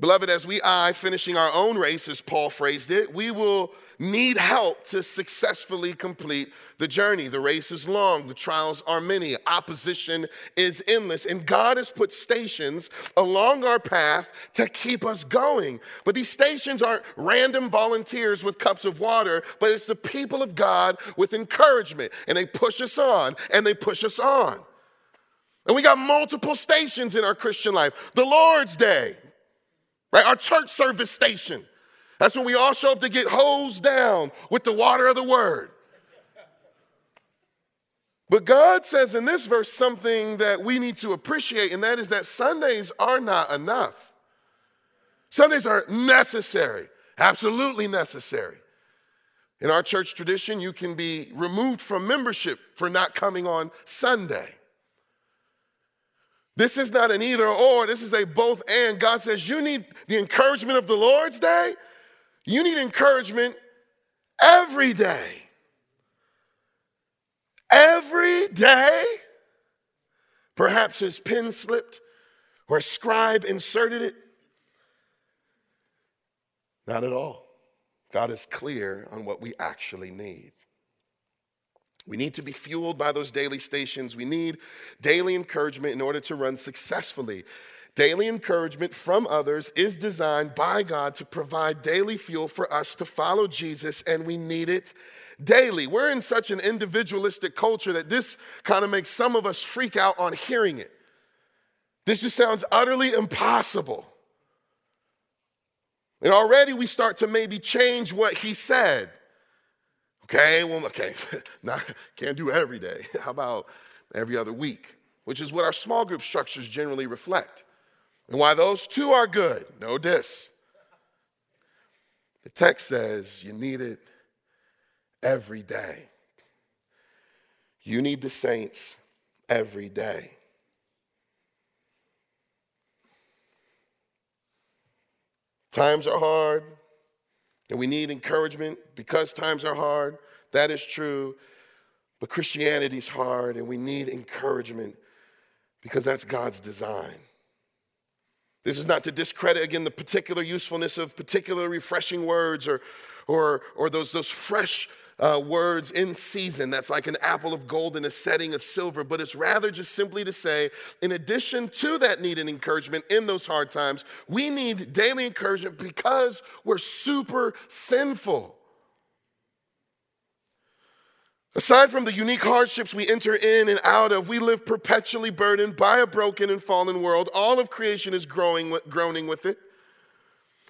Beloved, as we eye finishing our own race, as Paul phrased it, we will need help to successfully complete the journey. The race is long, the trials are many, opposition is endless, and God has put stations along our path to keep us going. But these stations aren't random volunteers with cups of water, but it's the people of God with encouragement, and they push us on and they push us on. And we got multiple stations in our Christian life. The Lord's Day, right? Our church service station. That's when we all show up to get hosed down with the water of the word. But God says in this verse something that we need to appreciate, and that is that Sundays are not enough. Sundays are necessary, absolutely necessary. In our church tradition, you can be removed from membership for not coming on Sunday. This is not an either or, this is a both and. God says, You need the encouragement of the Lord's day, you need encouragement every day. Every day. Perhaps his pen slipped or a scribe inserted it. Not at all. God is clear on what we actually need. We need to be fueled by those daily stations. We need daily encouragement in order to run successfully. Daily encouragement from others is designed by God to provide daily fuel for us to follow Jesus, and we need it daily. We're in such an individualistic culture that this kind of makes some of us freak out on hearing it. This just sounds utterly impossible. And already we start to maybe change what he said. Okay, well, okay, can't do every day. How about every other week? Which is what our small group structures generally reflect. And why those two are good, no dis. The text says you need it every day. You need the saints every day. Times are hard, and we need encouragement because times are hard. That is true. But Christianity's hard, and we need encouragement because that's God's design. This is not to discredit, again, the particular usefulness of particular refreshing words or, or, or those, those fresh uh, words in season that's like an apple of gold in a setting of silver, but it's rather just simply to say, in addition to that need and encouragement in those hard times, we need daily encouragement because we're super sinful. Aside from the unique hardships we enter in and out of, we live perpetually burdened by a broken and fallen world. All of creation is growing, groaning with it.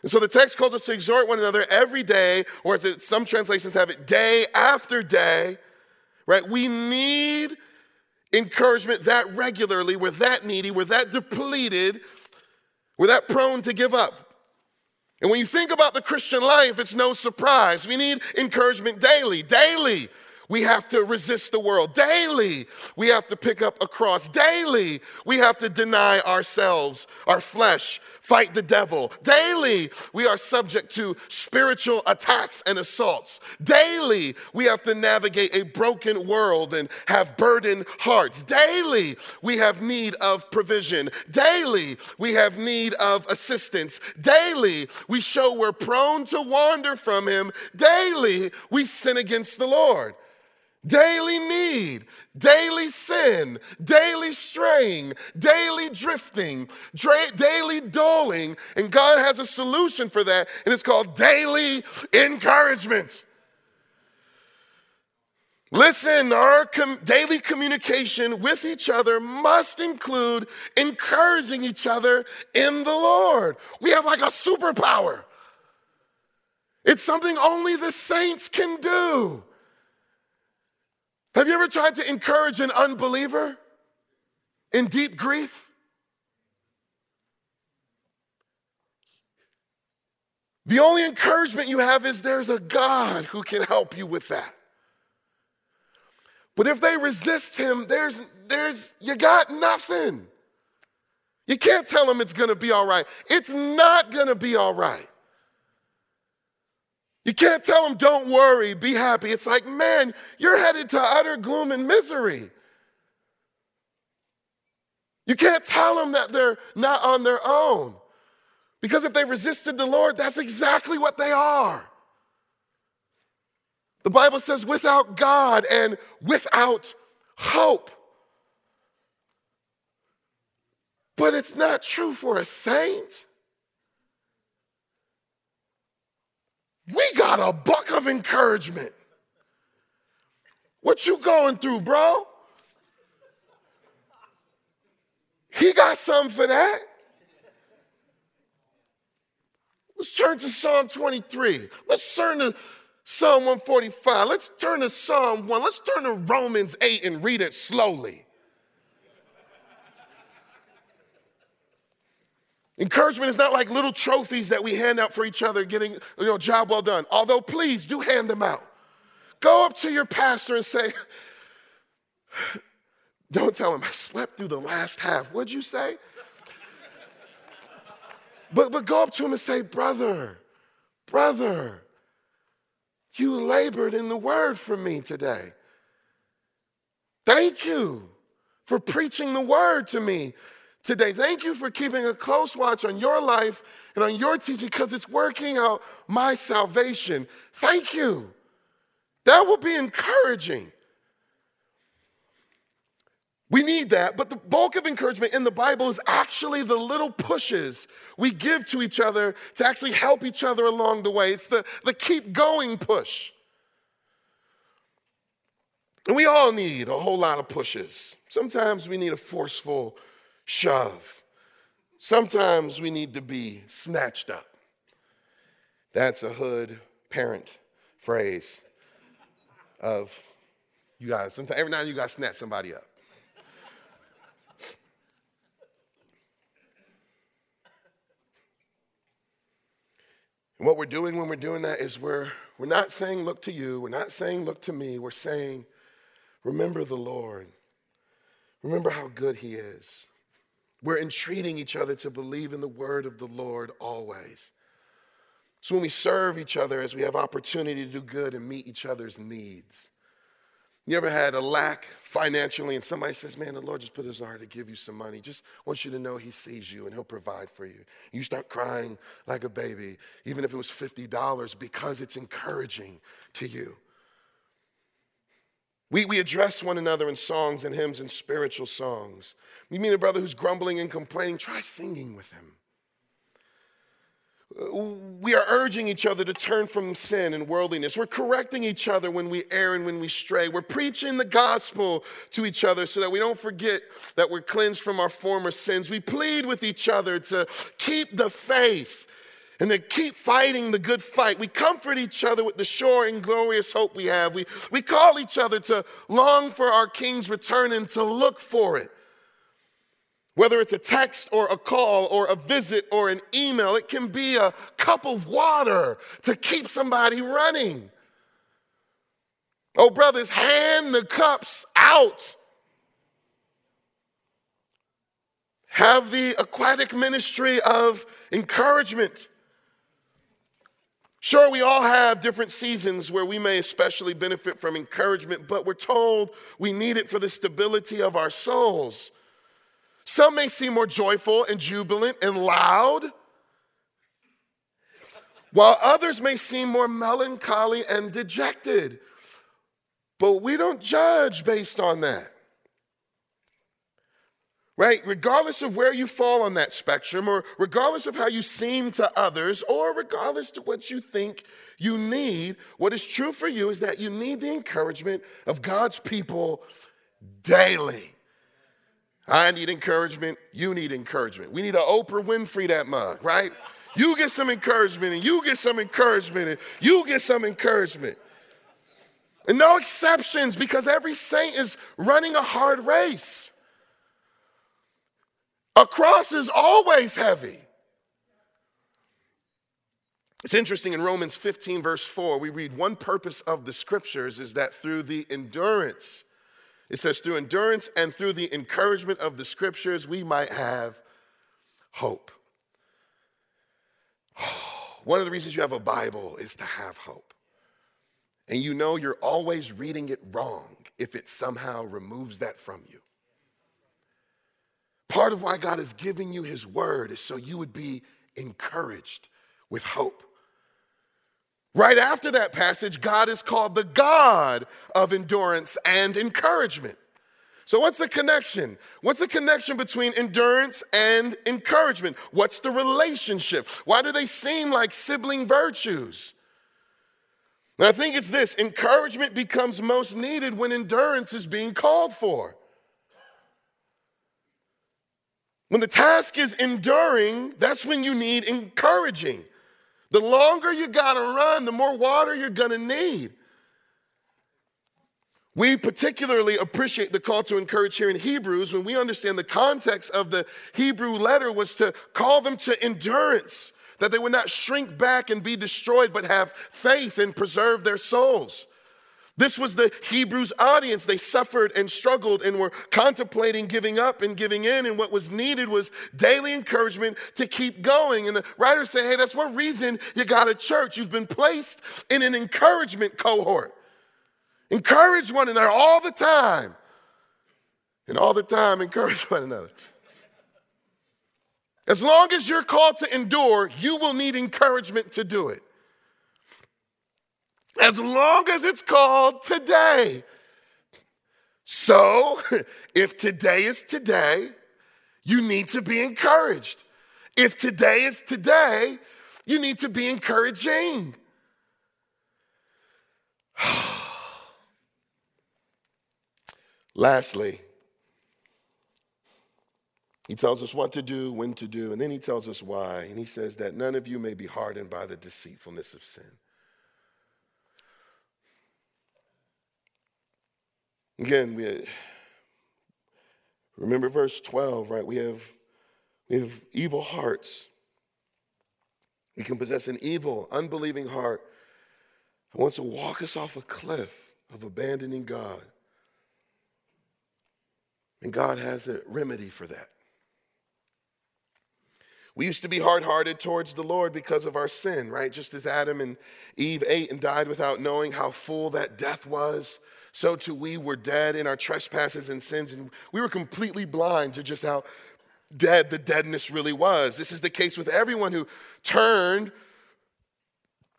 And so the text calls us to exhort one another every day, or as some translations have it, day after day, right? We need encouragement that regularly. We're that needy, we're that depleted, we're that prone to give up. And when you think about the Christian life, it's no surprise. We need encouragement daily, daily. We have to resist the world daily. We have to pick up a cross daily. We have to deny ourselves, our flesh, fight the devil. Daily, we are subject to spiritual attacks and assaults. Daily, we have to navigate a broken world and have burdened hearts. Daily, we have need of provision. Daily, we have need of assistance. Daily, we show we're prone to wander from Him. Daily, we sin against the Lord daily need, daily sin, daily straying, daily drifting, dra- daily doling. And God has a solution for that, and it's called daily encouragement. Listen, our com- daily communication with each other must include encouraging each other in the Lord. We have like a superpower. It's something only the saints can do. Have you ever tried to encourage an unbeliever in deep grief? The only encouragement you have is there's a God who can help you with that. But if they resist him, there's there's you got nothing. You can't tell them it's to be all right. It's not to be all right. You can't tell them, don't worry, be happy. It's like, man, you're headed to utter gloom and misery. You can't tell them that they're not on their own. Because if they've resisted the Lord, that's exactly what they are. The Bible says, without God and without hope. But it's not true for a saint. We got a buck of encouragement. What you going through, bro? He got something for that. Let's turn to Psalm 23. Let's turn to Psalm 145. Let's turn to Psalm 1. Let's turn to Romans 8 and read it slowly. Encouragement is not like little trophies that we hand out for each other, getting, you know, job well done. Although, please do hand them out. Go up to your pastor and say, don't tell him I slept through the last half. What'd you say? but, but go up to him and say, brother, brother, you labored in the word for me today. Thank you for preaching the word to me today. Thank you for keeping a close watch on your life and on your teaching because it's working out my salvation. Thank you. That will be encouraging. We need that, but the bulk of encouragement in the Bible is actually the little pushes we give to each other to actually help each other along the way. It's the, the keep going push. And we all need a whole lot of pushes. Sometimes we need a forceful shove. Sometimes we need to be snatched up. That's a hood parent phrase of you guys. Sometimes every now and then you got to snatch somebody up. And what we're doing when we're doing that is we're, we're not saying, look to you. We're not saying, look to me. We're saying, remember the Lord. Remember how good he is. We're entreating each other to believe in the word of the Lord always. So when we serve each other as we have opportunity to do good and meet each other's needs. You ever had a lack financially and somebody says, Man, the Lord just put his heart to give you some money. Just wants you to know he sees you and he'll provide for you. You start crying like a baby, even if it was $50, because it's encouraging to you. We, we address one another in songs and hymns and spiritual songs. You mean a brother who's grumbling and complaining? Try singing with him. We are urging each other to turn from sin and worldliness. We're correcting each other when we err and when we stray. We're preaching the gospel to each other so that we don't forget that we're cleansed from our former sins. We plead with each other to keep the faith and to keep fighting the good fight. We comfort each other with the sure and glorious hope we have. We, we call each other to long for our King's return and to look for it. Whether it's a text or a call or a visit or an email, it can be a cup of water to keep somebody running. Oh, brothers, hand the cups out. Have the aquatic ministry of encouragement. Sure, we all have different seasons where we may especially benefit from encouragement, but we're told we need it for the stability of our souls. Some may seem more joyful and jubilant and loud, while others may seem more melancholy and dejected. But we don't judge based on that. Right? Regardless of where you fall on that spectrum, or regardless of how you seem to others, or regardless to what you think you need, what is true for you is that you need the encouragement of God's people daily. I need encouragement. You need encouragement. We need an Oprah Winfrey that mug, right? You get some encouragement, and you get some encouragement, and you get some encouragement. And no exceptions because every saint is running a hard race. A cross is always heavy. It's interesting in Romans 15, verse 4, we read one purpose of the scriptures is that through the endurance it says, through endurance and through the encouragement of the scriptures, we might have hope. One of the reasons you have a Bible is to have hope. And you know you're always reading it wrong if it somehow removes that from you. Part of why God is giving you His word is so you would be encouraged with hope. Right after that passage, God is called the God of endurance and encouragement. So, what's the connection? What's the connection between endurance and encouragement? What's the relationship? Why do they seem like sibling virtues? I think it's this encouragement becomes most needed when endurance is being called for. When the task is enduring, that's when you need encouraging. The longer you got to run, the more water you're to need. We particularly appreciate the call to encourage here in Hebrews when we understand the context of the Hebrew letter was to call them to endurance, that they would not shrink back and be destroyed, but have faith and preserve their souls. This was the Hebrews' audience. They suffered and struggled and were contemplating giving up and giving in. And what was needed was daily encouragement to keep going. And the writers say, hey, that's one reason you got a church. You've been placed in an encouragement cohort. Encourage one another all the time. And all the time, encourage one another. As long as you're called to endure, you will need encouragement to do it as long as it's called today. So, if today is today, you need to be encouraged. If today is today, you need to be encouraging. Lastly, he tells us what to do, when to do, and then he tells us why. And he says that none of you may be hardened by the deceitfulness of sin. Again, we remember verse 12, right? We have, we have evil hearts. We can possess an evil, unbelieving heart that wants to walk us off a cliff of abandoning God. And God has a remedy for that. We used to be hard hearted towards the Lord because of our sin, right? Just as Adam and Eve ate and died without knowing how full that death was, so too we were dead in our trespasses and sins, and we were completely blind to just how dead the deadness really was. This is the case with everyone who turned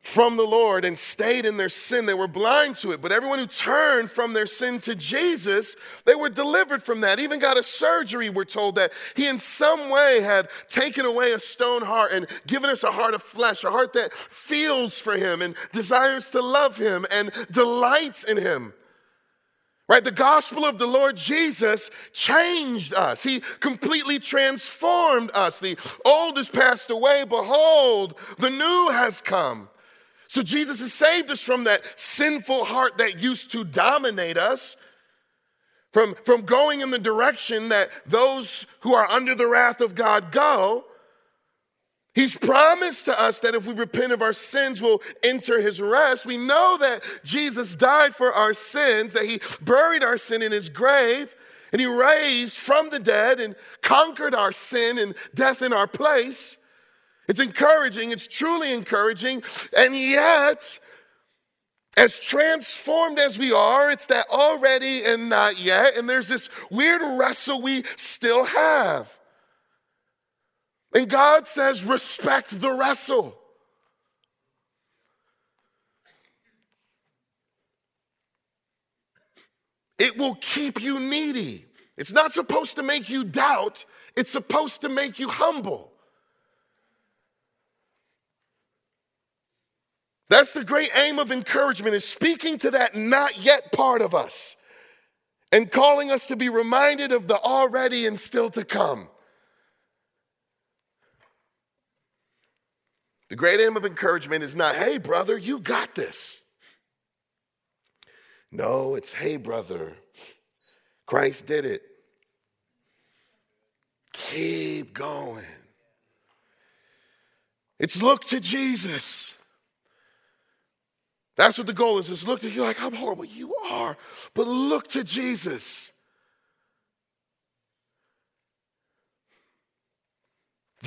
from the Lord and stayed in their sin. They were blind to it. But everyone who turned from their sin to Jesus, they were delivered from that. Even got a surgery, we're told that he in some way had taken away a stone heart and given us a heart of flesh, a heart that feels for him and desires to love him and delights in him. Right? The gospel of the Lord Jesus changed us. He completely transformed us. The old has passed away. Behold, the new has come. So Jesus has saved us from that sinful heart that used to dominate us, from, from going in the direction that those who are under the wrath of God go. He's promised to us that if we repent of our sins, we'll enter his rest. We know that Jesus died for our sins, that he buried our sin in his grave, and he raised from the dead and conquered our sin and death in our place. It's encouraging, it's truly encouraging, and yet, as transformed as we are, it's that already and not yet, and there's this weird wrestle we still have. And God says, respect the wrestle. It will keep you needy. It's not supposed to make you doubt, it's supposed to make you humble. That's the great aim of encouragement is speaking to that not yet part of us and calling us to be reminded of the already and still to come. The great aim of encouragement is not, hey, brother, you got this. No, it's, hey, brother, Christ did it. Keep going. It's look to Jesus. That's what the goal is. Is look to you like I'm horrible. You are, but look to Jesus.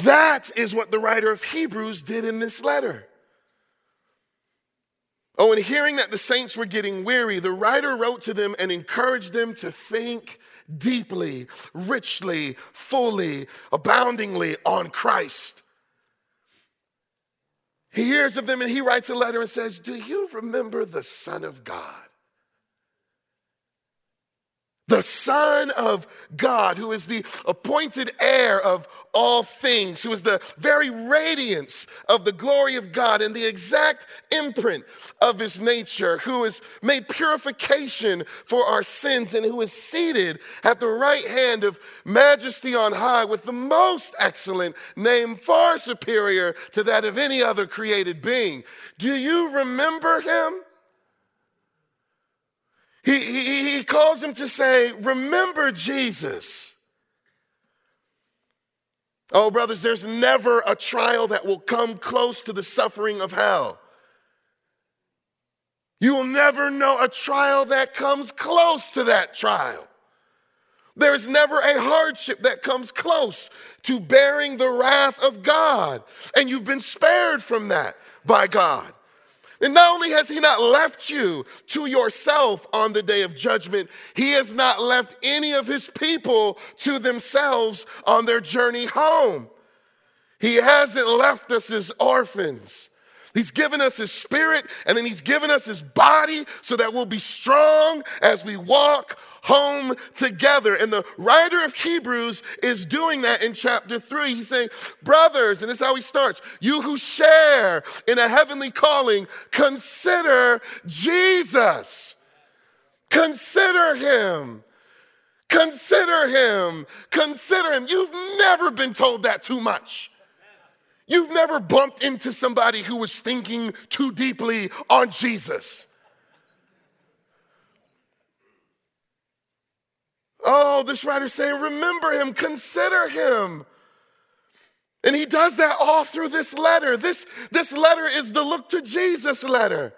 That is what the writer of Hebrews did in this letter. Oh, and hearing that the saints were getting weary, the writer wrote to them and encouraged them to think deeply, richly, fully, aboundingly on Christ. He hears of them and he writes a letter and says, Do you remember the Son of God? The Son of God, who is the appointed heir of all things, who is the very radiance of the glory of God and the exact imprint of his nature, who has made purification for our sins, and who is seated at the right hand of majesty on high with the most excellent name, far superior to that of any other created being. Do you remember him? He, he, he calls him to say, Remember Jesus. Oh, brothers, there's never a trial that will come close to the suffering of hell. You will never know a trial that comes close to that trial. There's never a hardship that comes close to bearing the wrath of God. And you've been spared from that by God. And not only has he not left you to yourself on the day of judgment, he has not left any of his people to themselves on their journey home. He hasn't left us as orphans. He's given us his spirit and then he's given us his body so that we'll be strong as we walk home together. And the writer of Hebrews is doing that in chapter three. He's saying, Brothers, and this is how he starts you who share in a heavenly calling, consider Jesus. Consider him. Consider him. Consider him. You've never been told that too much. You've never bumped into somebody who was thinking too deeply on Jesus. Oh, this writer's saying, remember him, consider him. And he does that all through this letter. This, this letter is the look to Jesus letter.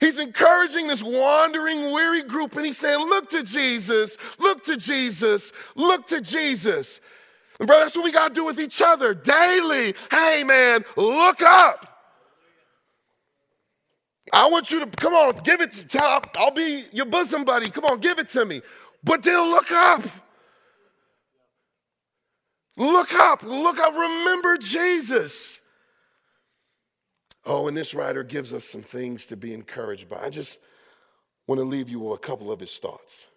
He's encouraging this wandering, weary group, and he's saying, Look to Jesus, look to Jesus, look to Jesus. And brother, that's what we got to do with each other daily. Hey, man, look up. I want you to come on, give it to. I'll be your bosom buddy. Come on, give it to me. But then look up. Look up. Look up. Remember Jesus. Oh, and this writer gives us some things to be encouraged by. I just want to leave you with a couple of his thoughts.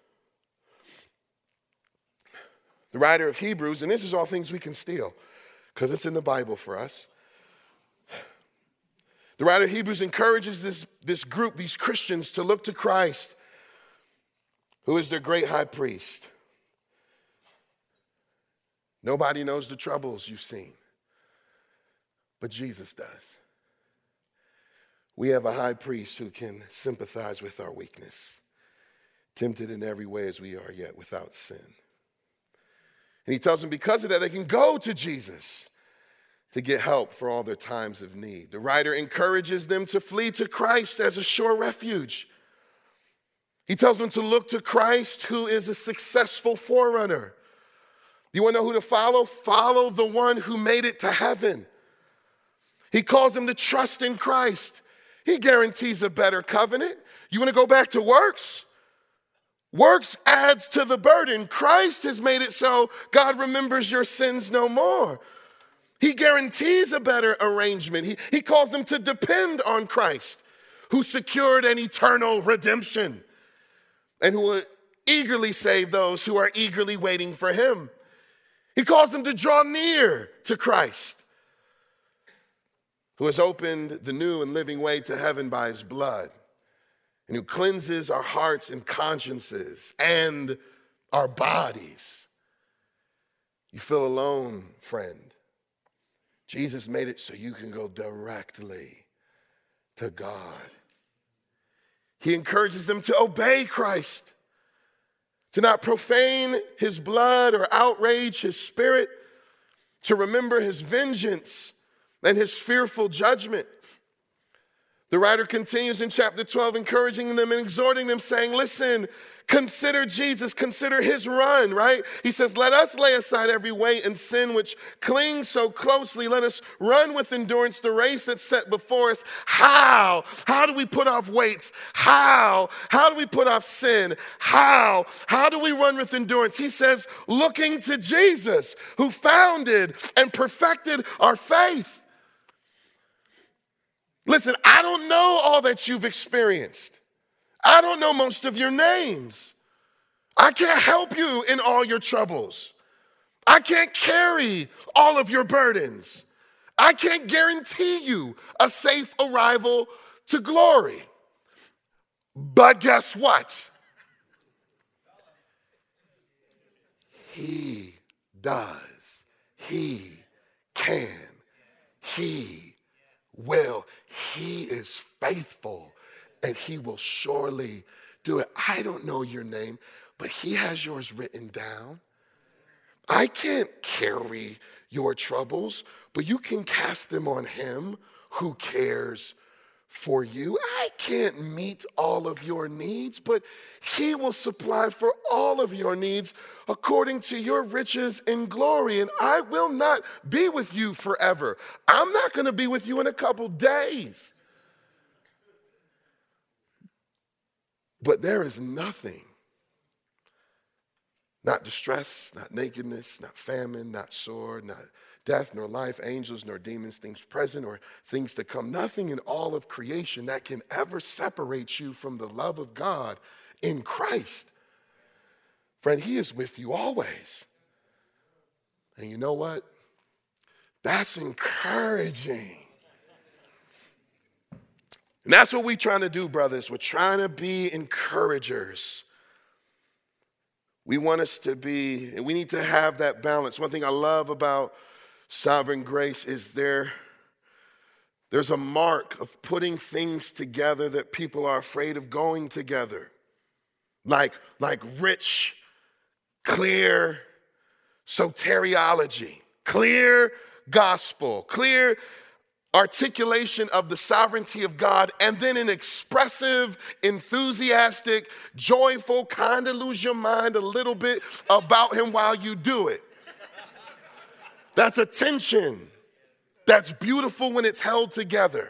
The writer of Hebrews, and this is all things we can steal because it's in the Bible for us. The writer of Hebrews encourages this, this group, these Christians, to look to Christ, who is their great high priest. Nobody knows the troubles you've seen, but Jesus does. We have a high priest who can sympathize with our weakness, tempted in every way as we are, yet without sin. And he tells them because of that, they can go to Jesus to get help for all their times of need. The writer encourages them to flee to Christ as a sure refuge. He tells them to look to Christ, who is a successful forerunner. You want to know who to follow? Follow the one who made it to heaven. He calls them to trust in Christ. He guarantees a better covenant. You want to go back to works? Works adds to the burden. Christ has made it so God remembers your sins no more. He guarantees a better arrangement. He, he calls them to depend on Christ, who secured an eternal redemption and who will eagerly save those who are eagerly waiting for him. He calls them to draw near to Christ, who has opened the new and living way to heaven by his blood, and who cleanses our hearts and consciences and our bodies. You feel alone, friend. Jesus made it so you can go directly to God. He encourages them to obey Christ, to not profane his blood or outrage his spirit, to remember his vengeance and his fearful judgment. The writer continues in chapter 12, encouraging them and exhorting them, saying, Listen, Consider Jesus, consider his run, right? He says, Let us lay aside every weight and sin which clings so closely. Let us run with endurance the race that's set before us. How? How do we put off weights? How? How do we put off sin? How? How do we run with endurance? He says, Looking to Jesus, who founded and perfected our faith. Listen, I don't know all that you've experienced. I don't know most of your names. I can't help you in all your troubles. I can't carry all of your burdens. I can't guarantee you a safe arrival to glory. But guess what? He does. He can. He will. He is faithful and he will surely do it. I don't know your name, but he has yours written down. I can't carry your troubles, but you can cast them on him who cares for you. I can't meet all of your needs, but he will supply for all of your needs according to your riches in glory. And I will not be with you forever. I'm not going to be with you in a couple days. But there is nothing, not distress, not nakedness, not famine, not sword, not death, nor life, angels, nor demons, things present or things to come, nothing in all of creation that can ever separate you from the love of God in Christ. Friend, He is with you always. And you know what? That's encouraging. And that's what we're trying to do, brothers. We're trying to be encouragers. We want us to be, and we need to have that balance. One thing I love about sovereign grace is there, there's a mark of putting things together that people are afraid of going together. Like, like rich, clear soteriology, clear gospel, clear articulation of the sovereignty of God, and then an expressive, enthusiastic, joyful, kind of lose your mind a little bit about Him while you do it. That's a tension that's beautiful when it's held together.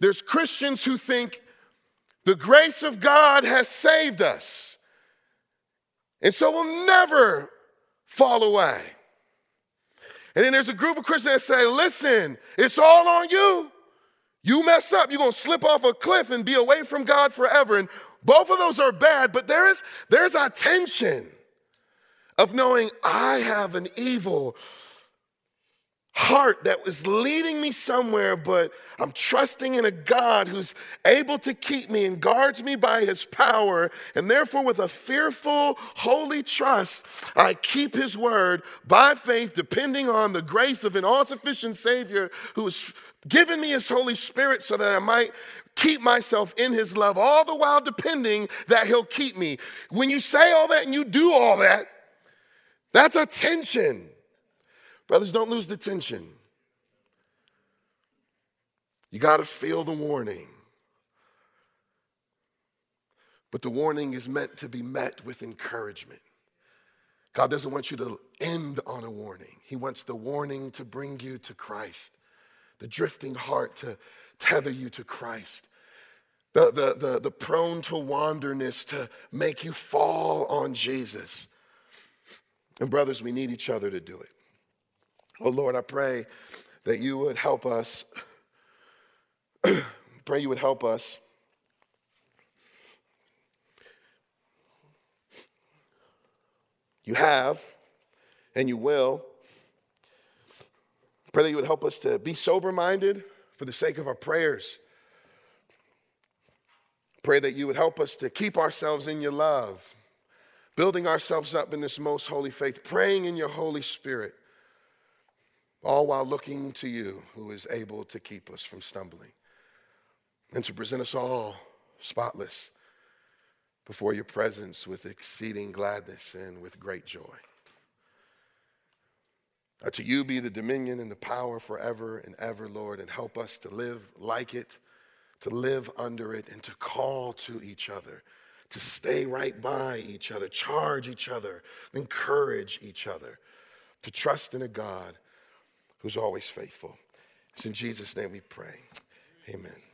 There's Christians who think the grace of God has saved us, and so we'll never fall away. And then there's a group of Christians that say, listen, it's all on you. You mess up, you're gonna slip off a cliff and be away from God forever. And both of those are bad, but there is there's a tension of knowing I have an evil heart that was leading me somewhere, but I'm trusting in a God who's able to keep me and guards me by his power. And therefore, with a fearful, holy trust, I keep his word by faith, depending on the grace of an all sufficient Savior who has given me his Holy Spirit so that I might keep myself in his love, all the while depending that he'll keep me. When you say all that and you do all that, that's a tension. Brothers, don't lose the tension. You got to feel the warning. But the warning is meant to be met with encouragement. God doesn't want you to end on a warning, He wants the warning to bring you to Christ, the drifting heart to tether you to Christ. The, the, the, the prone to wanderness to make you fall on Jesus. And, brothers, we need each other to do it. Oh Lord, I pray that you would help us. pray you would help us. You have, and you will. Pray that you would help us to be sober minded for the sake of our prayers. Pray that you would help us to keep ourselves in your love, building ourselves up in this most holy faith, praying in your Holy Spirit all while looking to you who is able to keep us from stumbling and to present us all spotless before your presence with exceeding gladness and with great joy. To you be the dominion and the power forever and ever, Lord, and help us to live like it, to live under it, and to call to each other, to stay right by each other, charge each other, encourage each other, to trust in a God who's always faithful. It's in Jesus' name we pray. Amen.